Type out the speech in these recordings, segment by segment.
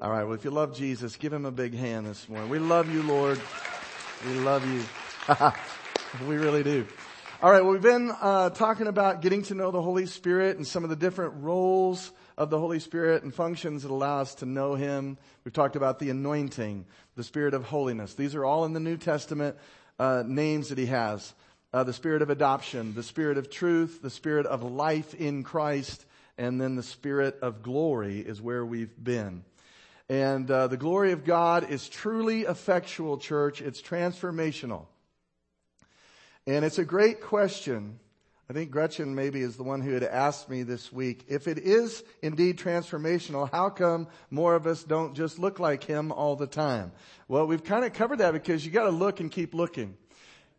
All right. Well, if you love Jesus, give him a big hand this morning. We love you, Lord. We love you. we really do. All right. Well, we've been uh, talking about getting to know the Holy Spirit and some of the different roles of the Holy Spirit and functions that allow us to know Him. We've talked about the anointing, the Spirit of holiness. These are all in the New Testament uh, names that He has. Uh, the Spirit of adoption, the Spirit of truth, the Spirit of life in Christ, and then the Spirit of glory is where we've been. And uh, the glory of God is truly effectual, church. It's transformational. And it's a great question. I think Gretchen maybe is the one who had asked me this week. If it is indeed transformational, how come more of us don't just look like him all the time? Well, we've kind of covered that because you gotta look and keep looking.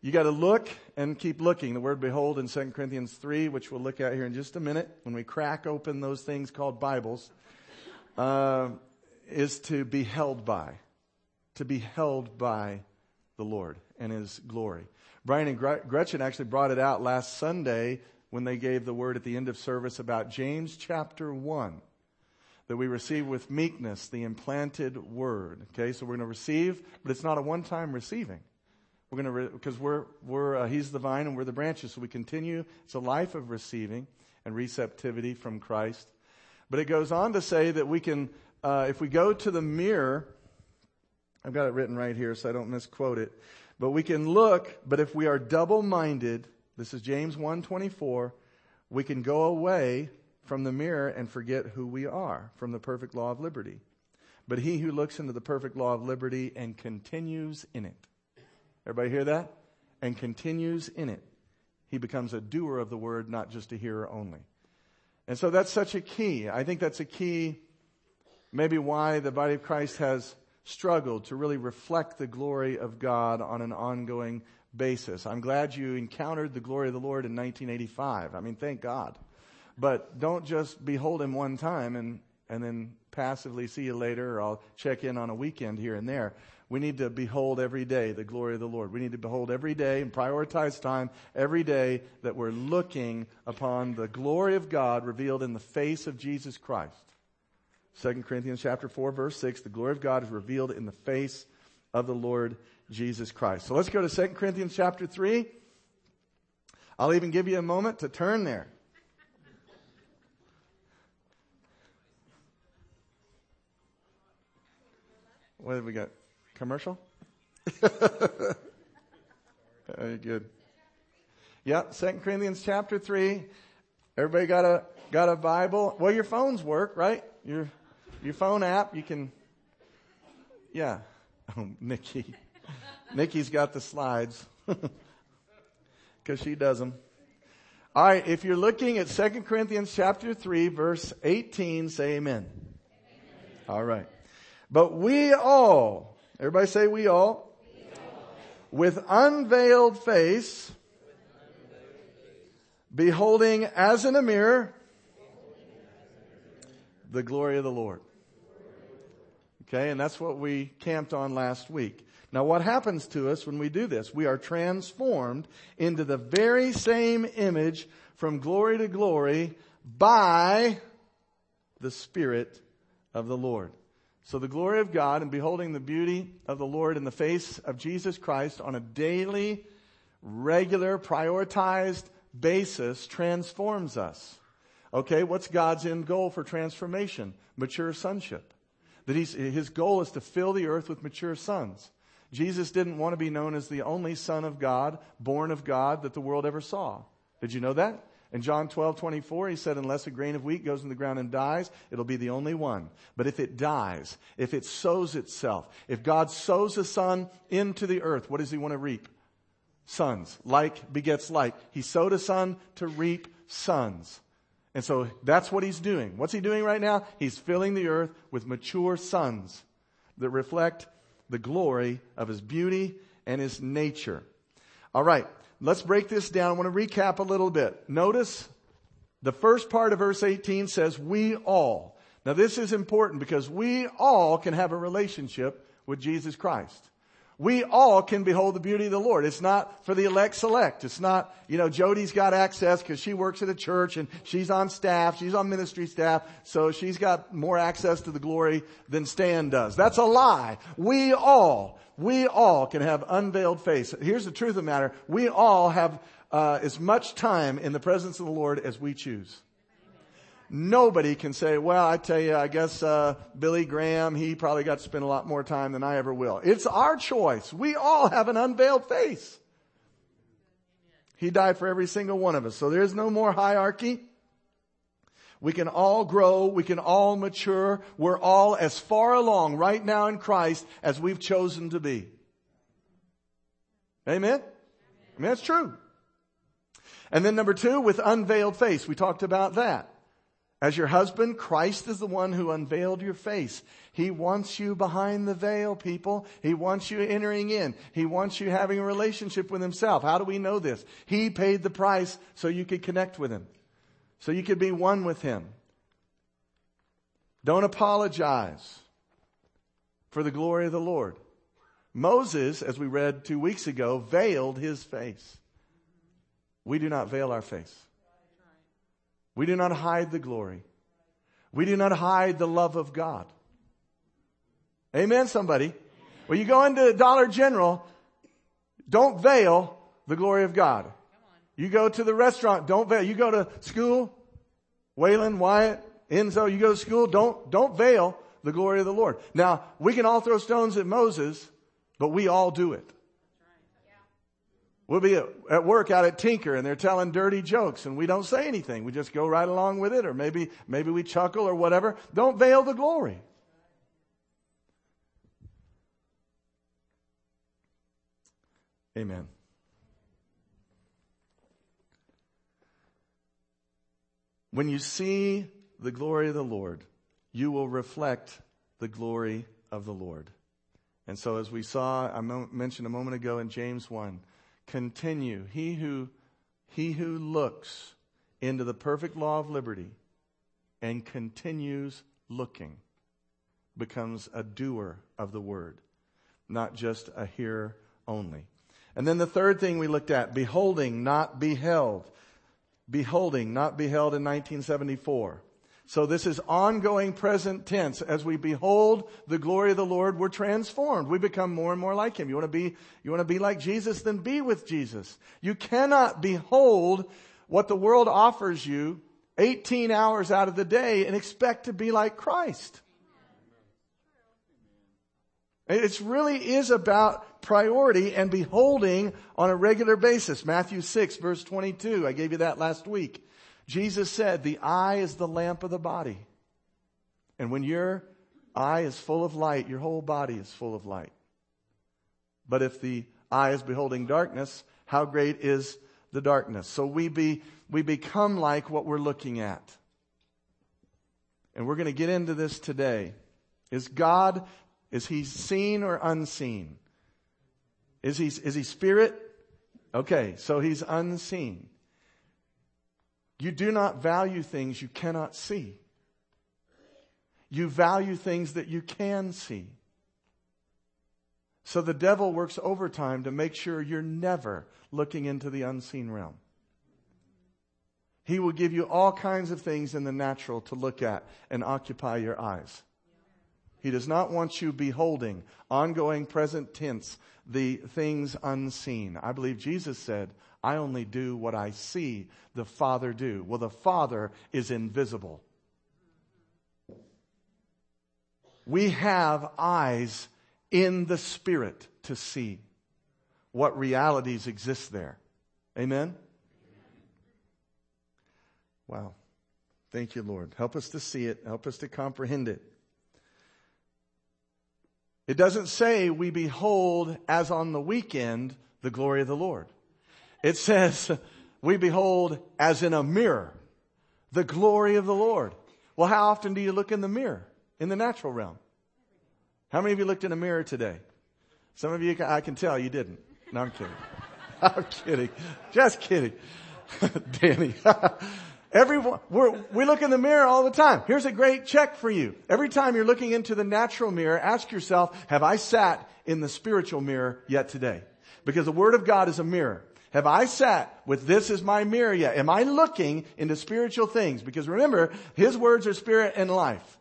You gotta look and keep looking. The word behold in 2 Corinthians 3, which we'll look at here in just a minute when we crack open those things called Bibles. Uh, is to be held by, to be held by the Lord and His glory. Brian and Gretchen actually brought it out last Sunday when they gave the word at the end of service about James chapter 1 that we receive with meekness the implanted word. Okay, so we're going to receive, but it's not a one time receiving. We're going to, because re- we're, we're, uh, he's the vine and we're the branches. So we continue. It's a life of receiving and receptivity from Christ. But it goes on to say that we can uh, if we go to the mirror, I've got it written right here so I don't misquote it. But we can look, but if we are double-minded, this is James 1:24, we can go away from the mirror and forget who we are from the perfect law of liberty. But he who looks into the perfect law of liberty and continues in it. Everybody hear that? And continues in it. He becomes a doer of the word, not just a hearer only. And so that's such a key. I think that's a key maybe why the body of Christ has struggled to really reflect the glory of God on an ongoing basis. I'm glad you encountered the glory of the Lord in 1985. I mean, thank God. But don't just behold him one time and, and then passively see you later or I'll check in on a weekend here and there. We need to behold every day the glory of the Lord. We need to behold every day and prioritize time every day that we're looking upon the glory of God revealed in the face of Jesus Christ. 2 Corinthians chapter 4 verse 6, the glory of God is revealed in the face of the Lord Jesus Christ. So let's go to 2 Corinthians chapter 3. I'll even give you a moment to turn there. What have we got? Commercial? Very good. Yep, 2 Corinthians chapter 3. Everybody got a, got a Bible? Well, your phones work, right? Your your phone app, you can, yeah. Oh, Nikki. Nikki's got the slides. Cause she does them. All right. If you're looking at 2 Corinthians chapter 3 verse 18, say amen. amen. All right. But we all, everybody say we all, we all. with unveiled face, beholding as in a mirror the glory of the Lord. Okay, and that's what we camped on last week. Now what happens to us when we do this? We are transformed into the very same image from glory to glory by the Spirit of the Lord. So the glory of God and beholding the beauty of the Lord in the face of Jesus Christ on a daily, regular, prioritized basis transforms us. Okay, what's God's end goal for transformation? Mature sonship. That his goal is to fill the earth with mature sons. Jesus didn't want to be known as the only son of God, born of God, that the world ever saw. Did you know that? In John 12, 24, he said, unless a grain of wheat goes in the ground and dies, it'll be the only one. But if it dies, if it sows itself, if God sows a son into the earth, what does he want to reap? Sons. Like begets like. He sowed a son to reap sons. And so that's what he's doing. What's he doing right now? He's filling the earth with mature sons that reflect the glory of his beauty and his nature. All right. Let's break this down. I want to recap a little bit. Notice the first part of verse 18 says, we all. Now this is important because we all can have a relationship with Jesus Christ. We all can behold the beauty of the Lord. It's not for the elect select. It's not, you know, Jody's got access because she works at a church and she's on staff, she's on ministry staff, so she's got more access to the glory than Stan does. That's a lie. We all, we all can have unveiled face. Here's the truth of the matter. We all have uh, as much time in the presence of the Lord as we choose. Nobody can say, well, I tell you, I guess, uh, Billy Graham, he probably got to spend a lot more time than I ever will. It's our choice. We all have an unveiled face. He died for every single one of us. So there's no more hierarchy. We can all grow. We can all mature. We're all as far along right now in Christ as we've chosen to be. Amen? I mean, that's true. And then number two, with unveiled face. We talked about that. As your husband, Christ is the one who unveiled your face. He wants you behind the veil, people. He wants you entering in. He wants you having a relationship with himself. How do we know this? He paid the price so you could connect with him. So you could be one with him. Don't apologize for the glory of the Lord. Moses, as we read two weeks ago, veiled his face. We do not veil our face. We do not hide the glory. We do not hide the love of God. Amen, somebody. When you go into Dollar General, don't veil the glory of God. You go to the restaurant, don't veil. You go to school, Waylon, Wyatt, Enzo, you go to school, don't, don't veil the glory of the Lord. Now, we can all throw stones at Moses, but we all do it. We'll be at work out at Tinker and they're telling dirty jokes and we don't say anything. We just go right along with it or maybe, maybe we chuckle or whatever. Don't veil the glory. Amen. When you see the glory of the Lord, you will reflect the glory of the Lord. And so as we saw, I mentioned a moment ago in James 1, continue. He who, he who looks into the perfect law of liberty and continues looking becomes a doer of the word, not just a hearer only. And then the third thing we looked at, beholding, not beheld. Beholding, not beheld in 1974. So this is ongoing present tense. As we behold the glory of the Lord, we're transformed. We become more and more like Him. You want to be, you want to be like Jesus, then be with Jesus. You cannot behold what the world offers you 18 hours out of the day and expect to be like Christ. It really is about priority and beholding on a regular basis. Matthew 6 verse 22. I gave you that last week. Jesus said, the eye is the lamp of the body. And when your eye is full of light, your whole body is full of light. But if the eye is beholding darkness, how great is the darkness? So we be, we become like what we're looking at. And we're going to get into this today. Is God, is he seen or unseen? Is he, is he spirit? Okay, so he's unseen. You do not value things you cannot see. You value things that you can see. So the devil works overtime to make sure you're never looking into the unseen realm. He will give you all kinds of things in the natural to look at and occupy your eyes. He does not want you beholding, ongoing present tense, the things unseen. I believe Jesus said, I only do what I see the Father do. Well, the Father is invisible. We have eyes in the Spirit to see what realities exist there. Amen? Wow. Thank you, Lord. Help us to see it. Help us to comprehend it. It doesn't say we behold as on the weekend the glory of the Lord. It says we behold as in a mirror the glory of the Lord. Well, how often do you look in the mirror in the natural realm? How many of you looked in a mirror today? Some of you, I can tell you didn't. No, I'm kidding. I'm kidding. Just kidding. Danny. Everyone, we look in the mirror all the time. Here's a great check for you. Every time you're looking into the natural mirror, ask yourself, have I sat in the spiritual mirror yet today? Because the Word of God is a mirror. Have I sat with this as my mirror yet? Am I looking into spiritual things? Because remember, His words are spirit and life.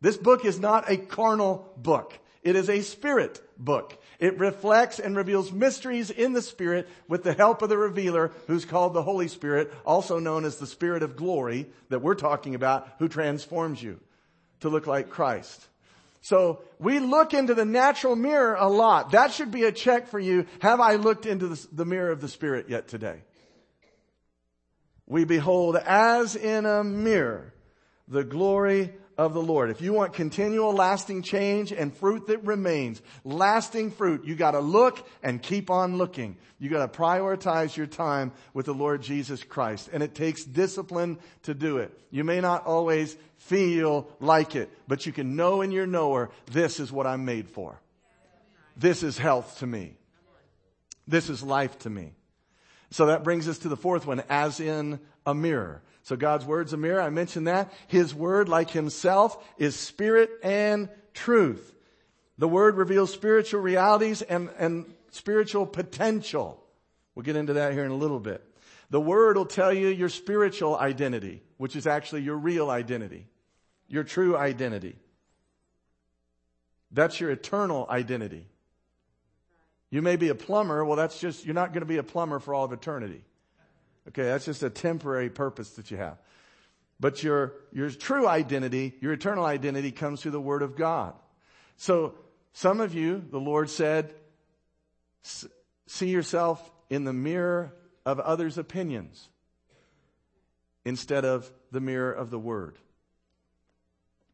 This book is not a carnal book. It is a spirit book. It reflects and reveals mysteries in the Spirit with the help of the revealer who's called the Holy Spirit, also known as the Spirit of glory that we're talking about, who transforms you to look like Christ. So we look into the natural mirror a lot. That should be a check for you. Have I looked into the, mirror of the Spirit yet today? We behold as in a mirror the glory of the Lord. If you want continual lasting change and fruit that remains, lasting fruit, you gotta look and keep on looking. You gotta prioritize your time with the Lord Jesus Christ. And it takes discipline to do it. You may not always feel like it, but you can know in your knower, this is what I'm made for. This is health to me. This is life to me. So that brings us to the fourth one, as in a mirror. So God's word's a mirror. I mentioned that. His word, like himself, is spirit and truth. The word reveals spiritual realities and, and spiritual potential. We'll get into that here in a little bit. The word will tell you your spiritual identity, which is actually your real identity, your true identity. That's your eternal identity. You may be a plumber. Well, that's just, you're not going to be a plumber for all of eternity. Okay, that's just a temporary purpose that you have. But your, your true identity, your eternal identity comes through the Word of God. So some of you, the Lord said, see yourself in the mirror of others' opinions instead of the mirror of the Word.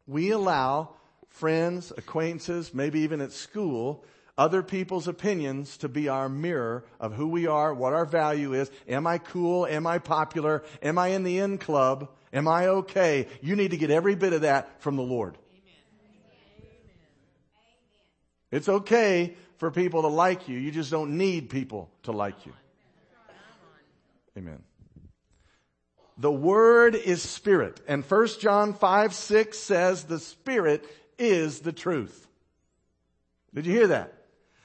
We allow friends, acquaintances, maybe even at school, other people's opinions to be our mirror of who we are, what our value is. Am I cool? Am I popular? Am I in the in club? Am I okay? You need to get every bit of that from the Lord. Amen. It's okay for people to like you. You just don't need people to like you. Amen. The word is spirit. And 1 John 5, 6 says the spirit is the truth. Did you hear that?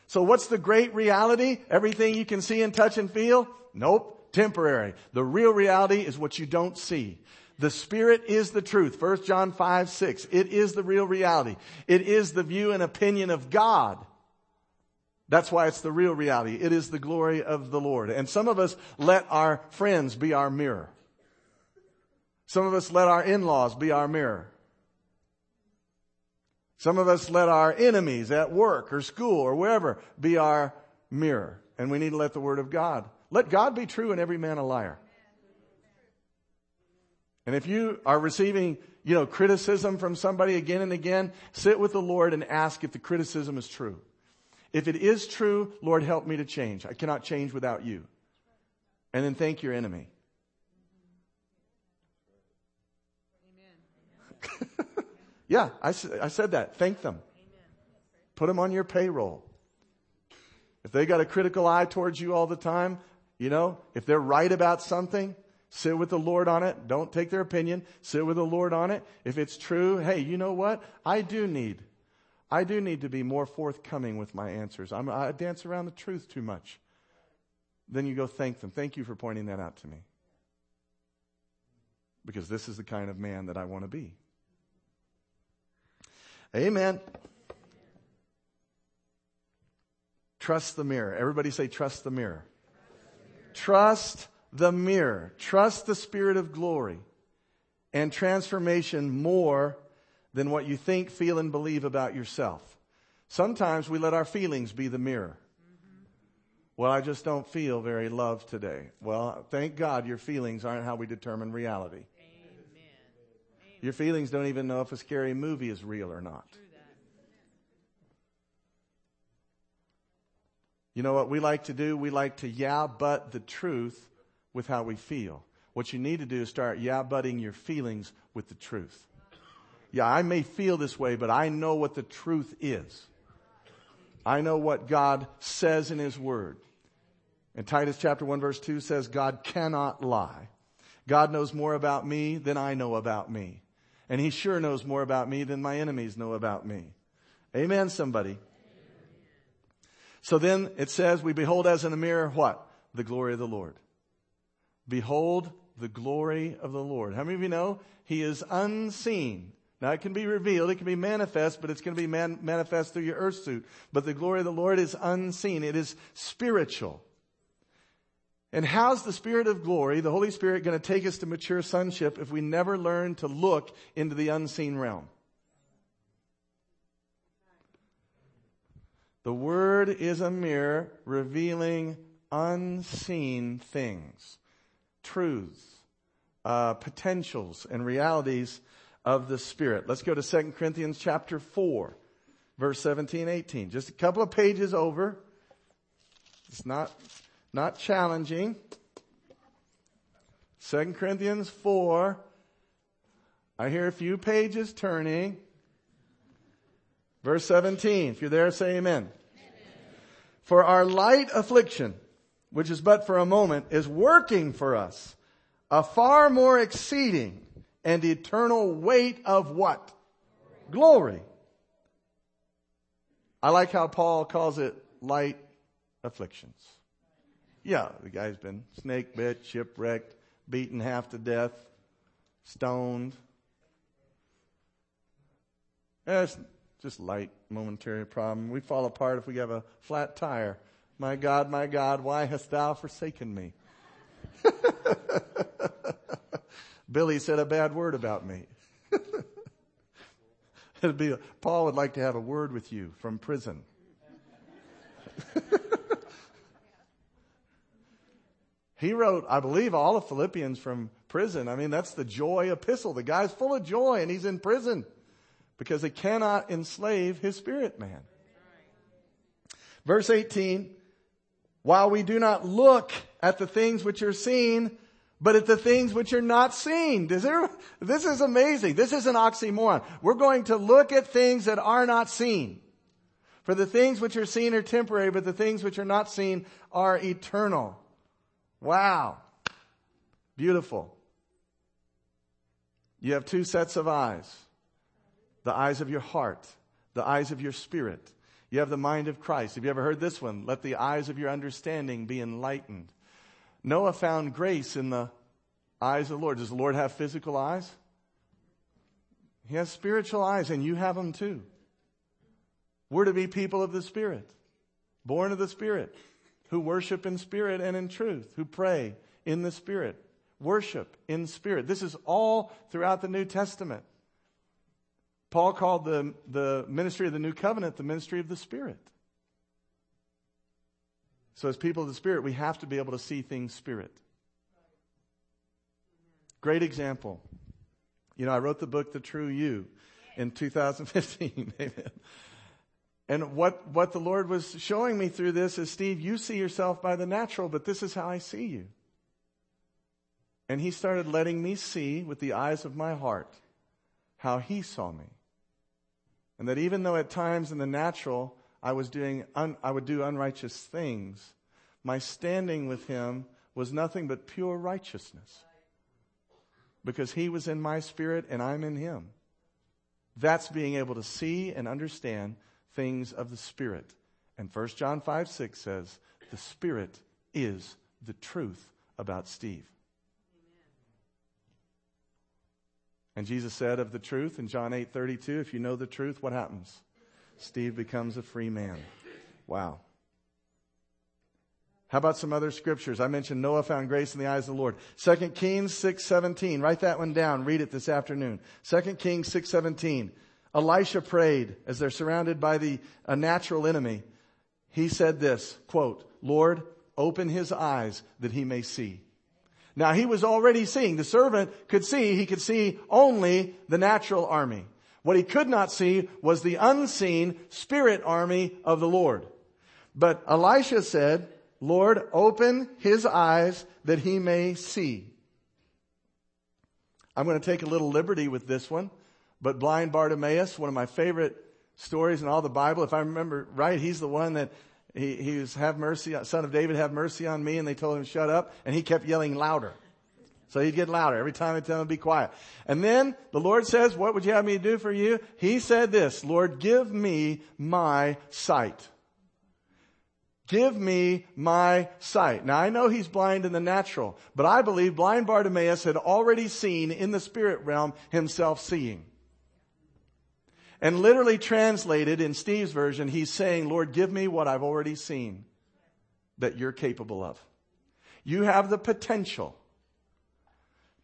So what's the great reality? Everything you can see and touch and feel? Nope. Temporary. The real reality is what you don't see. The Spirit is the truth. 1 John 5, 6. It is the real reality. It is the view and opinion of God. That's why it's the real reality. It is the glory of the Lord. And some of us let our friends be our mirror. Some of us let our in-laws be our mirror. Some of us let our enemies at work or school or wherever be our mirror. And we need to let the Word of God. Let God be true and every man a liar. And if you are receiving, you know, criticism from somebody again and again, sit with the Lord and ask if the criticism is true. If it is true, Lord, help me to change. I cannot change without you. And then thank your enemy. Yeah, I, I said that. Thank them. Put them on your payroll. If they got a critical eye towards you all the time, you know, if they're right about something, sit with the Lord on it. Don't take their opinion. Sit with the Lord on it. If it's true, hey, you know what? I do need, I do need to be more forthcoming with my answers. I'm, I dance around the truth too much. Then you go thank them. Thank you for pointing that out to me. Because this is the kind of man that I want to be. Amen. Trust the mirror. Everybody say, trust the mirror. Trust the mirror. Trust the Spirit of glory and transformation more than what you think, feel, and believe about yourself. Sometimes we let our feelings be the mirror. Well, I just don't feel very loved today. Well, thank God your feelings aren't how we determine reality. Your feelings don't even know if a scary movie is real or not. You know what we like to do? We like to yeah, but the truth with how we feel. What you need to do is start yeah, butting your feelings with the truth. Yeah, I may feel this way, but I know what the truth is. I know what God says in His Word. And Titus chapter 1 verse 2 says God cannot lie. God knows more about me than I know about me. And he sure knows more about me than my enemies know about me. Amen, somebody. So then it says, we behold as in a mirror what? The glory of the Lord. Behold the glory of the Lord. How many of you know he is unseen? Now it can be revealed, it can be manifest, but it's going to be man- manifest through your earth suit. But the glory of the Lord is unseen. It is spiritual. And how's the Spirit of glory, the Holy Spirit, going to take us to mature sonship if we never learn to look into the unseen realm? The Word is a mirror revealing unseen things, truths, uh, potentials, and realities of the Spirit. Let's go to 2 Corinthians chapter 4, verse 17, 18. Just a couple of pages over. It's not, not challenging. 2 Corinthians 4. I hear a few pages turning. Verse 17. If you're there, say amen. amen. For our light affliction, which is but for a moment, is working for us a far more exceeding and eternal weight of what? Glory. I like how Paul calls it light afflictions. Yeah, the guy's been snake bit, shipwrecked, beaten half to death, stoned. Yeah, it's just light, momentary problem. We fall apart if we have a flat tire. My God, my God, why hast thou forsaken me? Billy said a bad word about me. It'd be, Paul would like to have a word with you from prison. he wrote, I believe, all of Philippians from prison. I mean, that's the joy epistle. The guy's full of joy and he's in prison because he cannot enslave his spirit man. Verse 18, while we do not look at the things which are seen, but at the things which are not seen. There, this is amazing. This is an oxymoron. We're going to look at things that are not seen. For the things which are seen are temporary, but the things which are not seen are eternal. Wow. Beautiful. You have two sets of eyes. The eyes of your heart, the eyes of your spirit. You have the mind of Christ. Have you ever heard this one? Let the eyes of your understanding be enlightened. Noah found grace in the eyes of the Lord. Does the Lord have physical eyes? He has spiritual eyes, and you have them too. We're to be people of the Spirit, born of the Spirit, who worship in spirit and in truth, who pray in the Spirit, worship in spirit. This is all throughout the New Testament. Paul called the, the ministry of the New Covenant the ministry of the Spirit. So, as people of the Spirit, we have to be able to see things Spirit. Great example. You know, I wrote the book, The True You, in 2015. Amen. And what, what the Lord was showing me through this is, Steve, you see yourself by the natural, but this is how I see you. And he started letting me see with the eyes of my heart how he saw me. And that even though at times in the natural I was doing, un, I would do unrighteous things, my standing with him was nothing but pure righteousness. Because he was in my spirit and I'm in him. That's being able to see and understand things of the spirit. And 1 John 5 6 says, the spirit is the truth about Steve. And Jesus said of the truth in John 8 32, if you know the truth, what happens? Steve becomes a free man. Wow. How about some other scriptures? I mentioned Noah found grace in the eyes of the Lord. 2 Kings 6:17. Write that one down. Read it this afternoon. 2 Kings 6:17. Elisha prayed as they're surrounded by the a natural enemy. He said this, quote, "Lord, open his eyes that he may see." Now he was already seeing. The servant could see. He could see only the natural army. What he could not see was the unseen spirit army of the Lord. But Elisha said, Lord, open his eyes that he may see. I'm going to take a little liberty with this one, but blind Bartimaeus, one of my favorite stories in all the Bible, if I remember right, he's the one that he, he was, have mercy, son of David, have mercy on me, and they told him, shut up, and he kept yelling louder. So he'd get louder every time I tell him to be quiet. And then the Lord says, what would you have me do for you? He said this, Lord, give me my sight. Give me my sight. Now I know he's blind in the natural, but I believe blind Bartimaeus had already seen in the spirit realm himself seeing. And literally translated in Steve's version, he's saying, Lord, give me what I've already seen that you're capable of. You have the potential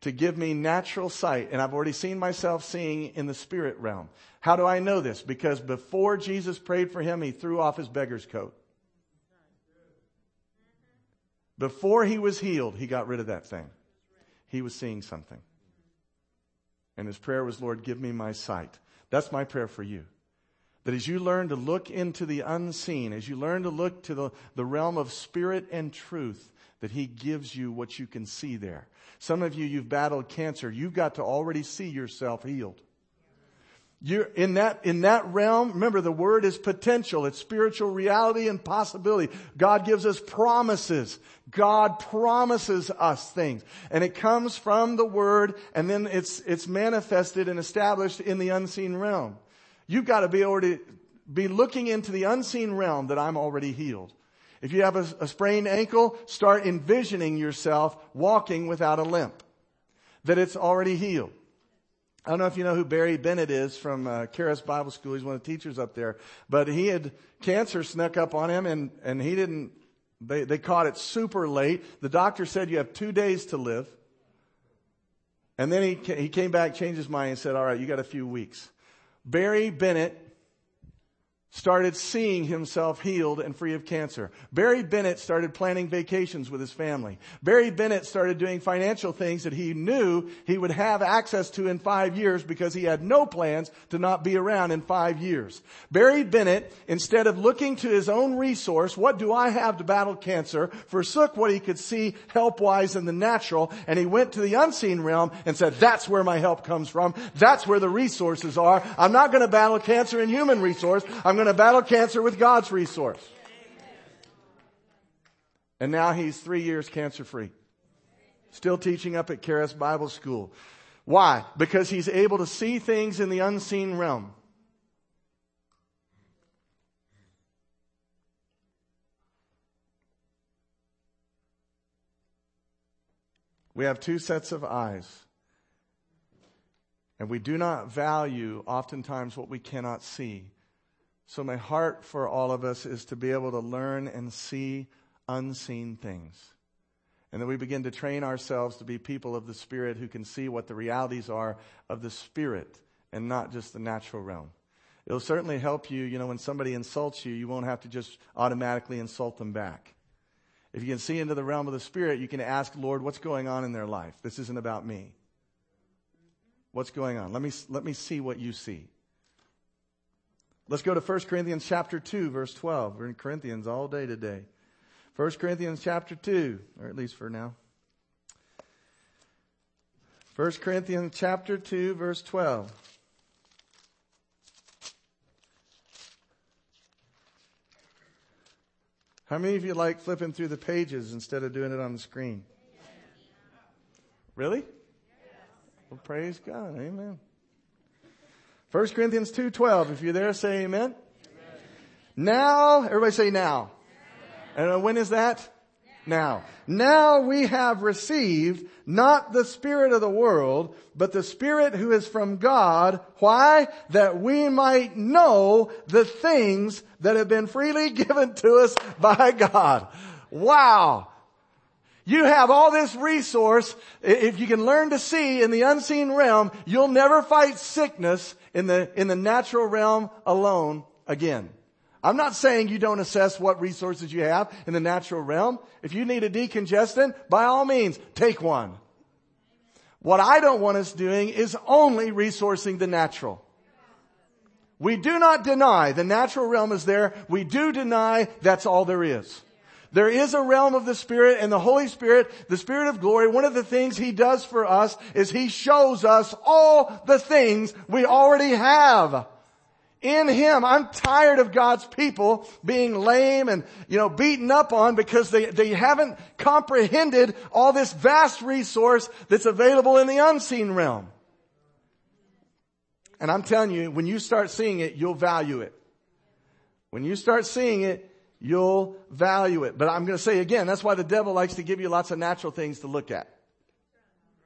to give me natural sight, and I've already seen myself seeing in the spirit realm. How do I know this? Because before Jesus prayed for him, he threw off his beggar's coat. Before he was healed, he got rid of that thing. He was seeing something. And his prayer was, Lord, give me my sight. That's my prayer for you. That as you learn to look into the unseen, as you learn to look to the, the realm of spirit and truth, that He gives you what you can see there. Some of you, you've battled cancer. You've got to already see yourself healed. You're in that, in that realm, remember the word is potential. It's spiritual reality and possibility. God gives us promises. God promises us things. And it comes from the word and then it's, it's manifested and established in the unseen realm. You've got to be able to be looking into the unseen realm that I'm already healed. If you have a, a sprained ankle, start envisioning yourself walking without a limp. That it's already healed. I don't know if you know who Barry Bennett is from uh, Charis Bible School. He's one of the teachers up there. But he had cancer snuck up on him and, and he didn't, they, they caught it super late. The doctor said you have two days to live. And then he, he came back, changed his mind and said, all right, you got a few weeks. Barry Bennett started seeing himself healed and free of cancer. Barry Bennett started planning vacations with his family. Barry Bennett started doing financial things that he knew he would have access to in five years because he had no plans to not be around in five years. Barry Bennett, instead of looking to his own resource, what do I have to battle cancer, forsook what he could see help-wise in the natural, and he went to the unseen realm and said, that's where my help comes from. That's where the resources are. I'm not going to battle cancer in human resource. I'm going to battle cancer with God's resource. And now he's three years cancer free. Still teaching up at Charis Bible School. Why? Because he's able to see things in the unseen realm. We have two sets of eyes. And we do not value oftentimes what we cannot see. So my heart for all of us is to be able to learn and see unseen things. And that we begin to train ourselves to be people of the Spirit who can see what the realities are of the Spirit and not just the natural realm. It'll certainly help you, you know, when somebody insults you, you won't have to just automatically insult them back. If you can see into the realm of the Spirit, you can ask, Lord, what's going on in their life? This isn't about me. What's going on? Let me, let me see what you see. Let's go to 1 Corinthians chapter 2 verse 12. We're in Corinthians all day today. 1 Corinthians chapter 2, or at least for now. 1 Corinthians chapter 2 verse 12. How many of you like flipping through the pages instead of doing it on the screen? Really? Well, praise God. Amen. 1 Corinthians 2.12. If you're there, say amen. amen. Now, everybody say now. And uh, when is that? Now. Now we have received not the spirit of the world, but the spirit who is from God. Why? That we might know the things that have been freely given to us by God. Wow. You have all this resource. If you can learn to see in the unseen realm, you'll never fight sickness in the, in the natural realm alone again. I'm not saying you don't assess what resources you have in the natural realm. If you need a decongestant, by all means, take one. What I don't want us doing is only resourcing the natural. We do not deny the natural realm is there. We do deny that's all there is. There is a realm of the Spirit and the Holy Spirit, the Spirit of glory. One of the things He does for us is He shows us all the things we already have in Him. I'm tired of God's people being lame and, you know, beaten up on because they, they haven't comprehended all this vast resource that's available in the unseen realm. And I'm telling you, when you start seeing it, you'll value it. When you start seeing it, you'll value it. But I'm going to say again, that's why the devil likes to give you lots of natural things to look at.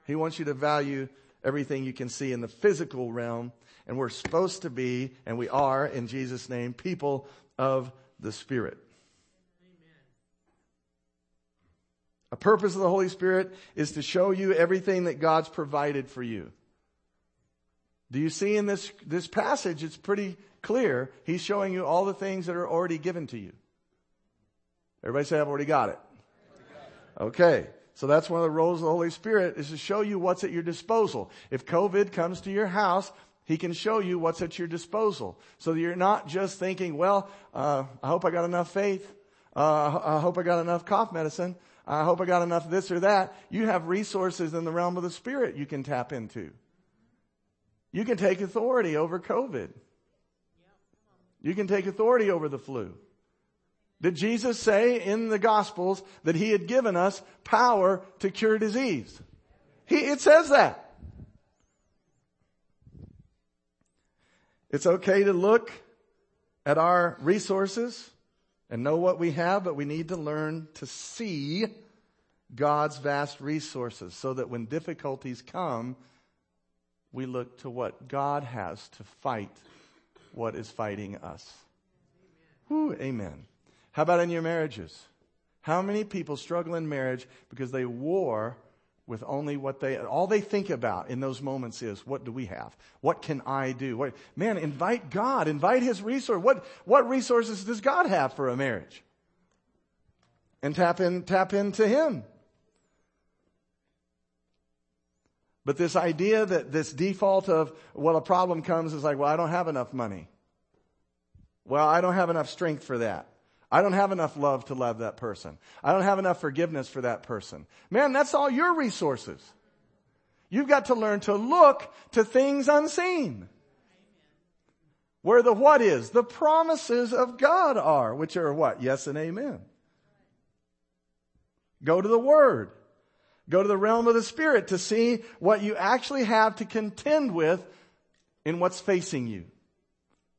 He wants you to value everything you can see in the physical realm. And we're supposed to be, and we are, in Jesus' name, people of the Spirit. A purpose of the Holy Spirit is to show you everything that God's provided for you. Do you see in this, this passage, it's pretty clear. He's showing you all the things that are already given to you. Everybody say, I've already got it. Okay. So that's one of the roles of the Holy Spirit is to show you what's at your disposal. If COVID comes to your house, He can show you what's at your disposal. So that you're not just thinking, well, uh, I hope I got enough faith. Uh, I hope I got enough cough medicine. I hope I got enough this or that. You have resources in the realm of the Spirit you can tap into. You can take authority over COVID. You can take authority over the flu. Did Jesus say in the Gospels that He had given us power to cure disease? He, it says that. It's okay to look at our resources and know what we have, but we need to learn to see God's vast resources so that when difficulties come, we look to what God has to fight what is fighting us. Whew, amen. How about in your marriages? How many people struggle in marriage because they war with only what they, all they think about in those moments is, what do we have? What can I do? What, man, invite God, invite His resource. What, what resources does God have for a marriage? And tap in, tap into Him. But this idea that this default of, well, a problem comes is like, well, I don't have enough money. Well, I don't have enough strength for that. I don't have enough love to love that person. I don't have enough forgiveness for that person. Man, that's all your resources. You've got to learn to look to things unseen. Where the what is, the promises of God are, which are what? Yes and amen. Go to the Word. Go to the realm of the Spirit to see what you actually have to contend with in what's facing you.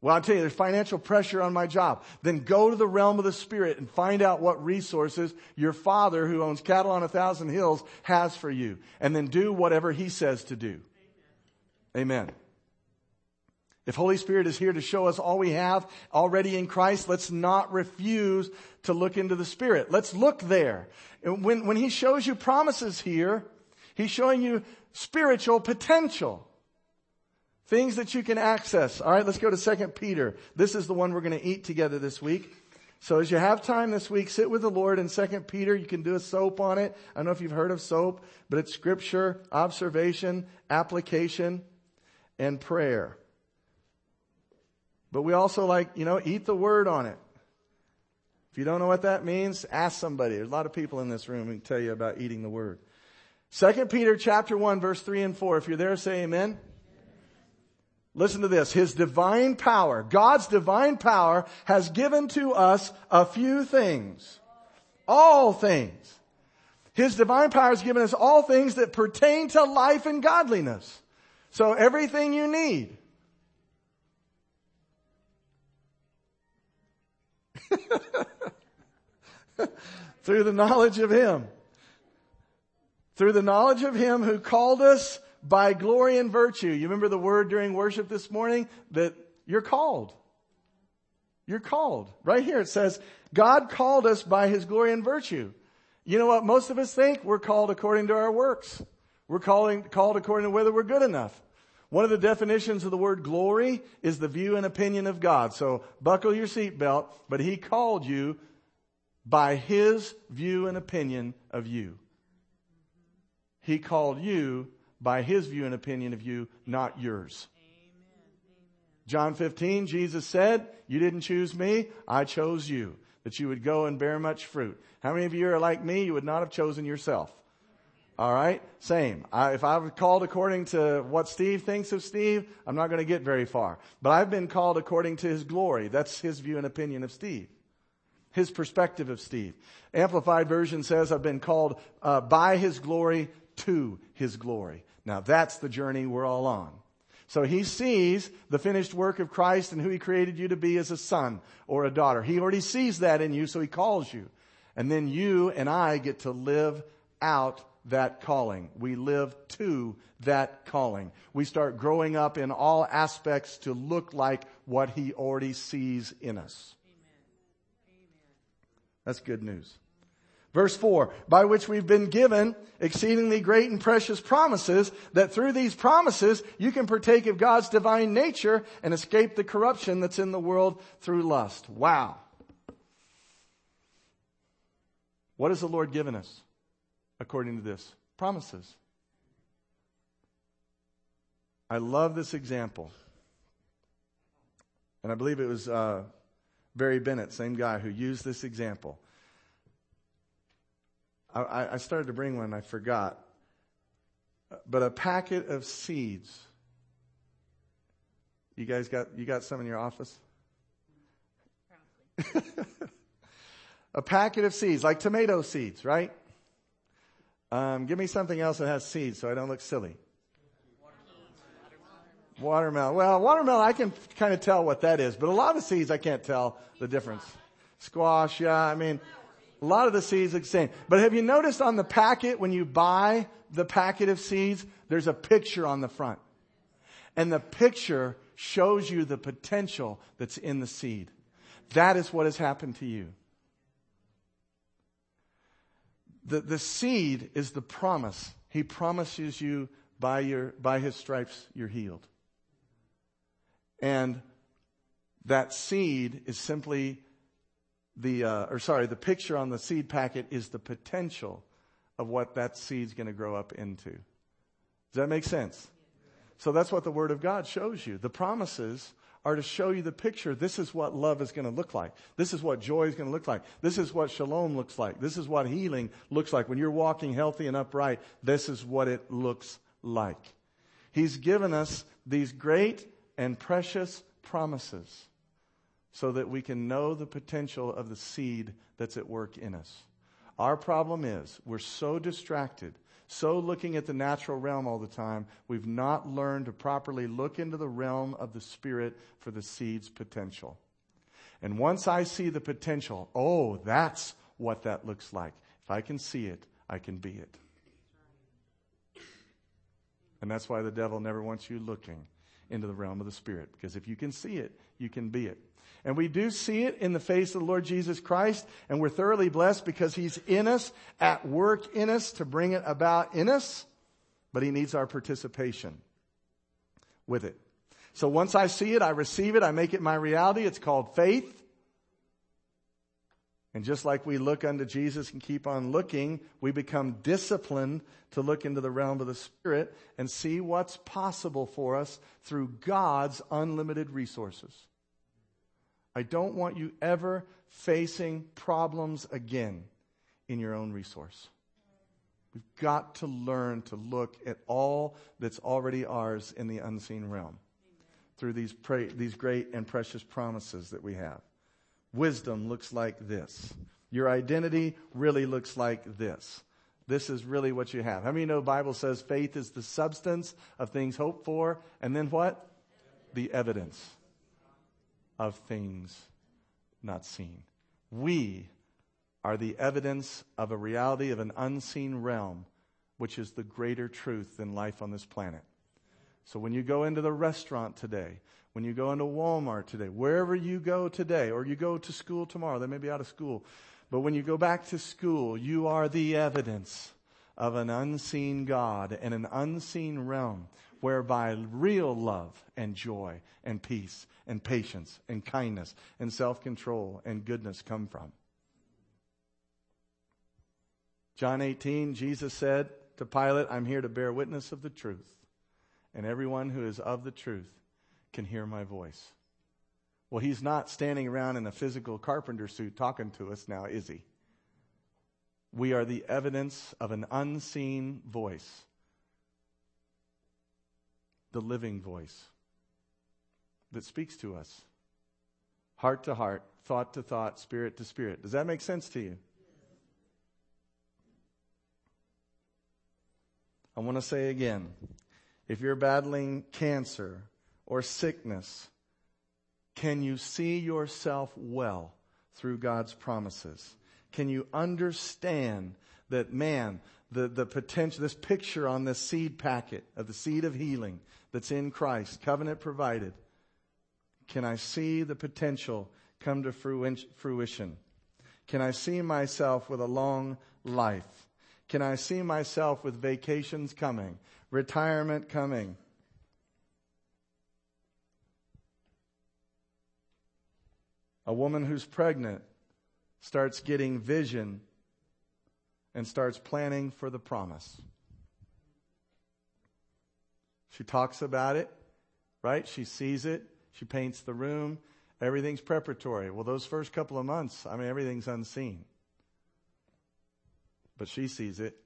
Well, I'll tell you, there's financial pressure on my job. Then go to the realm of the Spirit and find out what resources your Father, who owns cattle on a thousand hills, has for you. And then do whatever He says to do. Amen. If Holy Spirit is here to show us all we have already in Christ, let's not refuse to look into the Spirit. Let's look there. When, when He shows you promises here, He's showing you spiritual potential. Things that you can access. All right, let's go to Second Peter. This is the one we're going to eat together this week. So as you have time this week, sit with the Lord in Second Peter. You can do a soap on it. I don't know if you've heard of soap, but it's scripture, observation, application, and prayer. But we also like, you know, eat the word on it. If you don't know what that means, ask somebody. There's a lot of people in this room who can tell you about eating the word. 2 Peter chapter 1 verse 3 and 4. If you're there, say amen. Listen to this. His divine power, God's divine power has given to us a few things. All things. His divine power has given us all things that pertain to life and godliness. So everything you need. Through the knowledge of Him. Through the knowledge of Him who called us by glory and virtue. You remember the word during worship this morning? That you're called. You're called. Right here it says, God called us by his glory and virtue. You know what most of us think? We're called according to our works. We're calling, called according to whether we're good enough. One of the definitions of the word glory is the view and opinion of God. So buckle your seatbelt, but he called you by his view and opinion of you. He called you by his view and opinion of you, not yours. John 15, Jesus said, you didn't choose me, I chose you, that you would go and bear much fruit. How many of you are like me? You would not have chosen yourself. All right? Same. I, if I was called according to what Steve thinks of Steve, I'm not going to get very far. But I've been called according to his glory. That's his view and opinion of Steve. His perspective of Steve. Amplified version says I've been called uh, by his glory to his glory. Now that's the journey we're all on. So he sees the finished work of Christ and who he created you to be as a son or a daughter. He already sees that in you, so he calls you. And then you and I get to live out that calling. We live to that calling. We start growing up in all aspects to look like what he already sees in us. amen. That's good news. Verse 4, by which we've been given exceedingly great and precious promises, that through these promises you can partake of God's divine nature and escape the corruption that's in the world through lust. Wow. What has the Lord given us according to this? Promises. I love this example. And I believe it was uh, Barry Bennett, same guy, who used this example. I, I started to bring one, I forgot. But a packet of seeds. You guys got you got some in your office? a packet of seeds, like tomato seeds, right? Um, give me something else that has seeds so I don't look silly. Watermelon. Well, watermelon, I can kind of tell what that is, but a lot of seeds I can't tell the difference. Squash, yeah, I mean, a lot of the seeds are the same. But have you noticed on the packet, when you buy the packet of seeds, there's a picture on the front. And the picture shows you the potential that's in the seed. That is what has happened to you. The, the seed is the promise. He promises you by your, by his stripes you're healed. And that seed is simply the, uh, or sorry, the picture on the seed packet is the potential of what that seed's going to grow up into. Does that make sense? So that's what the Word of God shows you. The promises are to show you the picture. This is what love is going to look like. This is what joy is going to look like. This is what shalom looks like. This is what healing looks like. When you're walking healthy and upright, this is what it looks like. He's given us these great and precious promises so that we can know the potential of the seed that's at work in us. Our problem is we're so distracted, so looking at the natural realm all the time, we've not learned to properly look into the realm of the Spirit for the seed's potential. And once I see the potential, oh, that's what that looks like. If I can see it, I can be it. And that's why the devil never wants you looking into the realm of the Spirit. Because if you can see it, you can be it. And we do see it in the face of the Lord Jesus Christ, and we're thoroughly blessed because He's in us, at work in us to bring it about in us, but He needs our participation with it. So once I see it, I receive it, I make it my reality. It's called faith. And just like we look unto Jesus and keep on looking, we become disciplined to look into the realm of the Spirit and see what's possible for us through God's unlimited resources. I don't want you ever facing problems again in your own resource. We've got to learn to look at all that's already ours in the unseen realm through these, pra- these great and precious promises that we have. Wisdom looks like this. Your identity really looks like this. This is really what you have. How many know the Bible says faith is the substance of things hoped for, and then what? The evidence of things not seen. We are the evidence of a reality of an unseen realm, which is the greater truth than life on this planet. So when you go into the restaurant today, when you go into Walmart today, wherever you go today, or you go to school tomorrow, they may be out of school, but when you go back to school, you are the evidence of an unseen God and an unseen realm whereby real love and joy and peace and patience and kindness and self control and goodness come from. John 18, Jesus said to Pilate, I'm here to bear witness of the truth, and everyone who is of the truth can hear my voice. Well, he's not standing around in a physical carpenter suit talking to us now, is he? We are the evidence of an unseen voice, the living voice that speaks to us, heart to heart, thought to thought, spirit to spirit. Does that make sense to you? I want to say again if you're battling cancer or sickness, can you see yourself well through God's promises? Can you understand that, man, the, the potential, this picture on this seed packet of the seed of healing that's in Christ, covenant provided, can I see the potential come to fruition? Can I see myself with a long life? Can I see myself with vacations coming, retirement coming? A woman who's pregnant starts getting vision and starts planning for the promise. She talks about it, right? She sees it. She paints the room. Everything's preparatory. Well, those first couple of months, I mean, everything's unseen but she sees it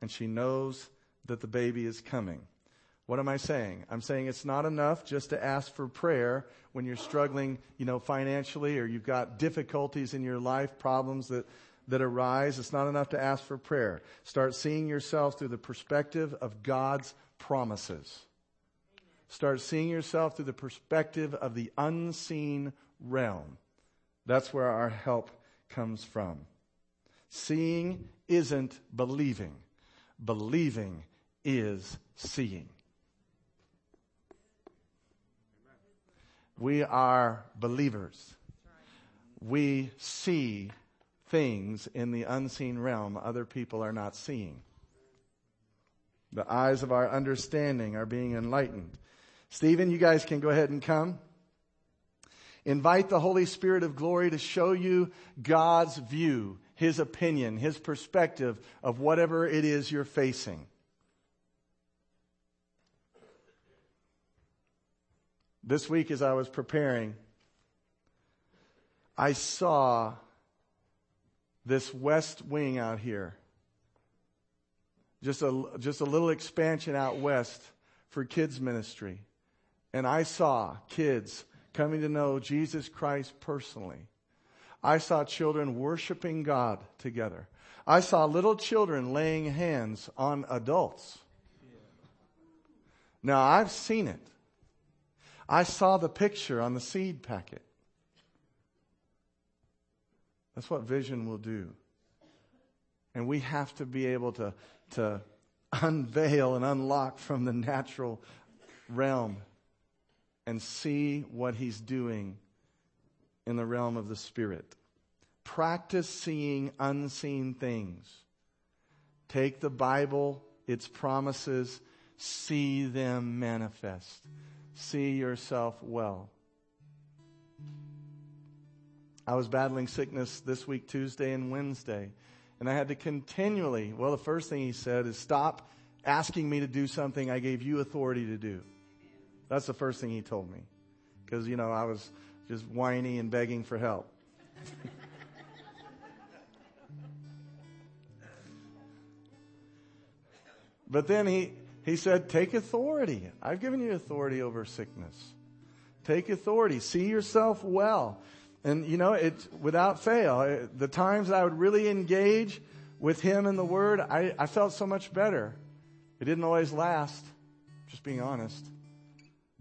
and she knows that the baby is coming. What am I saying? I'm saying it's not enough just to ask for prayer when you're struggling, you know, financially or you've got difficulties in your life, problems that, that arise. It's not enough to ask for prayer. Start seeing yourself through the perspective of God's promises. Start seeing yourself through the perspective of the unseen realm. That's where our help comes from. Seeing isn't believing. Believing is seeing. We are believers. We see things in the unseen realm other people are not seeing. The eyes of our understanding are being enlightened. Stephen, you guys can go ahead and come. Invite the Holy Spirit of glory to show you God's view his opinion, his perspective of whatever it is you're facing. This week, as I was preparing, I saw this west wing out here. Just a, just a little expansion out west for kids ministry. And I saw kids coming to know Jesus Christ personally. I saw children worshiping God together. I saw little children laying hands on adults. Now, I've seen it. I saw the picture on the seed packet. That's what vision will do. And we have to be able to, to unveil and unlock from the natural realm and see what he's doing in the realm of the Spirit. Practice seeing unseen things. Take the Bible, its promises, see them manifest. See yourself well. I was battling sickness this week, Tuesday and Wednesday, and I had to continually, well, the first thing he said is stop asking me to do something I gave you authority to do. That's the first thing he told me. Because, you know, I was just whiny and begging for help. but then he, he said, Take authority. I've given you authority over sickness. Take authority. See yourself well. And, you know, it, without fail, the times I would really engage with him in the Word, I, I felt so much better. It didn't always last, just being honest.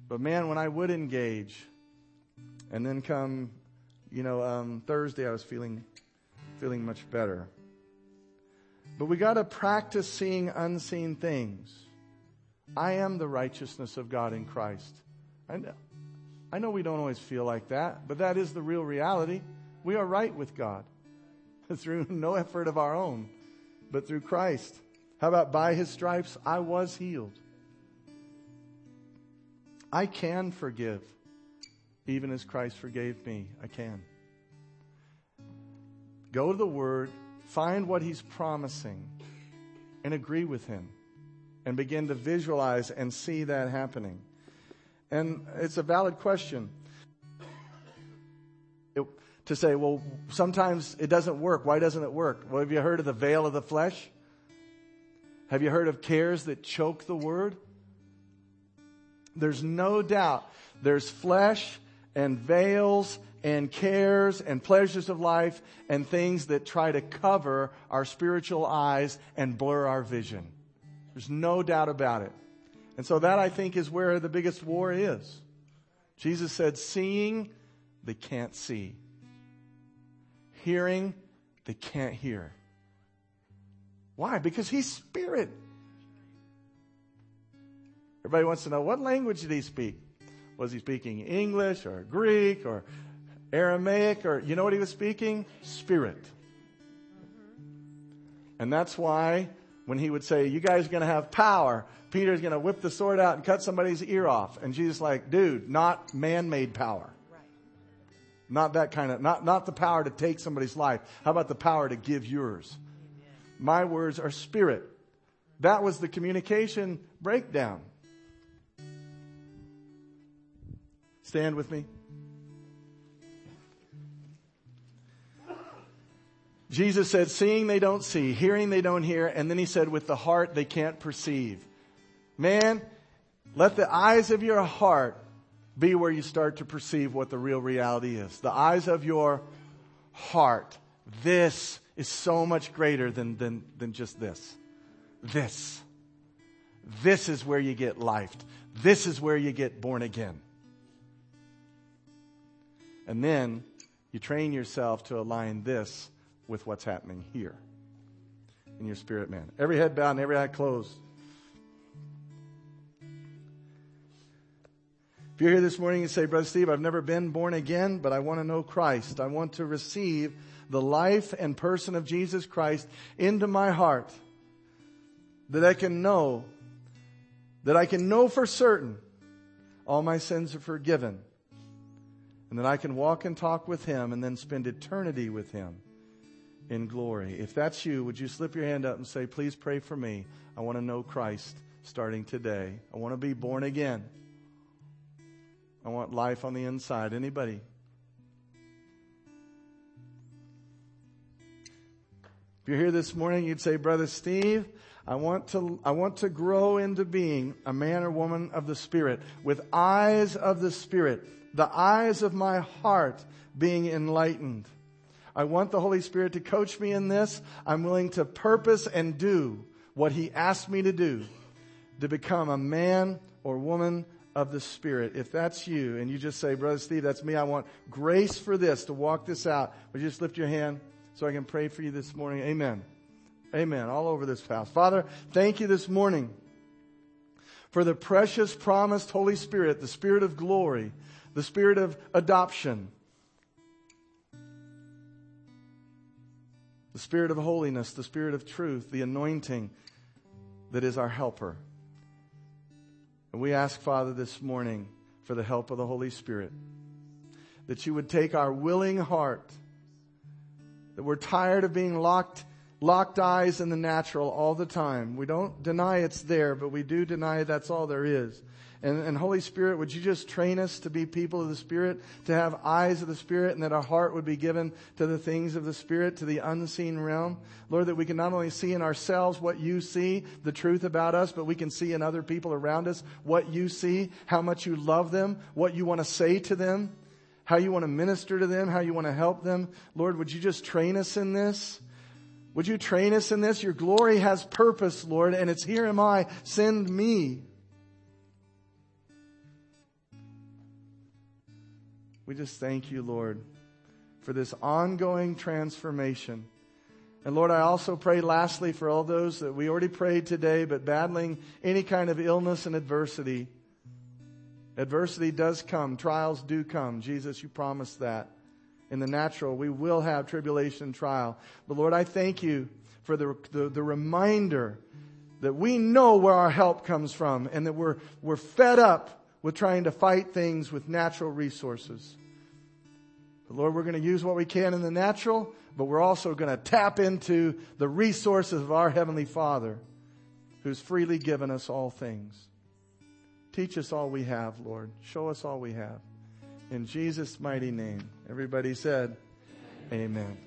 But man, when I would engage, and then come, you know, um, Thursday I was feeling, feeling much better. But we got to practice seeing unseen things. I am the righteousness of God in Christ. I know, I know we don't always feel like that, but that is the real reality. We are right with God through no effort of our own, but through Christ. How about by his stripes I was healed? I can forgive even as Christ forgave me. I can. Go to the Word, find what He's promising, and agree with Him, and begin to visualize and see that happening. And it's a valid question. It, to say, well, sometimes it doesn't work. Why doesn't it work? Well, have you heard of the veil of the flesh? Have you heard of cares that choke the word? There's no doubt there's flesh and veils and cares and pleasures of life and things that try to cover our spiritual eyes and blur our vision. There's no doubt about it. And so that I think is where the biggest war is. Jesus said, seeing, they can't see. Hearing, they can't hear. Why? Because he's spirit. Everybody wants to know what language did he speak? Was he speaking English or Greek or Aramaic or, you know what he was speaking? Spirit. And that's why when he would say, you guys are going to have power, Peter's going to whip the sword out and cut somebody's ear off. And Jesus like, dude, not man-made power. Not that kind of, not, not the power to take somebody's life. How about the power to give yours? Amen. My words are spirit. That was the communication breakdown. Stand with me. Jesus said, seeing they don't see, hearing they don't hear, and then he said, with the heart they can't perceive. Man, let the eyes of your heart be where you start to perceive what the real reality is. The eyes of your heart. This is so much greater than, than, than just this. This. This is where you get life. This is where you get born again. And then you train yourself to align this with what's happening here in your spirit man. Every head bowed and every eye closed. If you're here this morning and say, Brother Steve, I've never been born again, but I want to know Christ. I want to receive the life and person of Jesus Christ into my heart that I can know, that I can know for certain all my sins are forgiven and that I can walk and talk with Him and then spend eternity with Him in glory. If that's you, would you slip your hand up and say, please pray for me. I want to know Christ starting today. I want to be born again. I want life on the inside. Anybody? If you're here this morning, you'd say, Brother Steve, I want to, I want to grow into being a man or woman of the Spirit with eyes of the Spirit, the eyes of my heart being enlightened. I want the Holy Spirit to coach me in this. I'm willing to purpose and do what He asked me to do to become a man or woman of the Spirit. If that's you and you just say, Brother Steve, that's me. I want grace for this to walk this out. Would you just lift your hand so I can pray for you this morning? Amen. Amen. All over this house. Father, thank you this morning for the precious promised Holy Spirit, the Spirit of glory, the Spirit of adoption the Spirit of holiness, the Spirit of truth, the anointing that is our helper. And we ask, Father, this morning for the help of the Holy Spirit, that you would take our willing heart, that we're tired of being locked, locked eyes in the natural all the time. We don't deny it's there, but we do deny that's all there is. And, and Holy Spirit, would you just train us to be people of the Spirit, to have eyes of the Spirit, and that our heart would be given to the things of the Spirit, to the unseen realm? Lord, that we can not only see in ourselves what you see, the truth about us, but we can see in other people around us what you see, how much you love them, what you want to say to them, how you want to minister to them, how you want to help them. Lord, would you just train us in this? Would you train us in this? Your glory has purpose, Lord, and it's here am I, send me. We just thank you, Lord, for this ongoing transformation. And Lord, I also pray lastly for all those that we already prayed today, but battling any kind of illness and adversity. Adversity does come. Trials do come. Jesus, you promised that. In the natural, we will have tribulation and trial. But Lord, I thank you for the, the, the reminder that we know where our help comes from and that we're, we're fed up with trying to fight things with natural resources. But Lord, we're going to use what we can in the natural, but we're also going to tap into the resources of our Heavenly Father who's freely given us all things. Teach us all we have, Lord. Show us all we have. In Jesus' mighty name. Everybody said, Amen.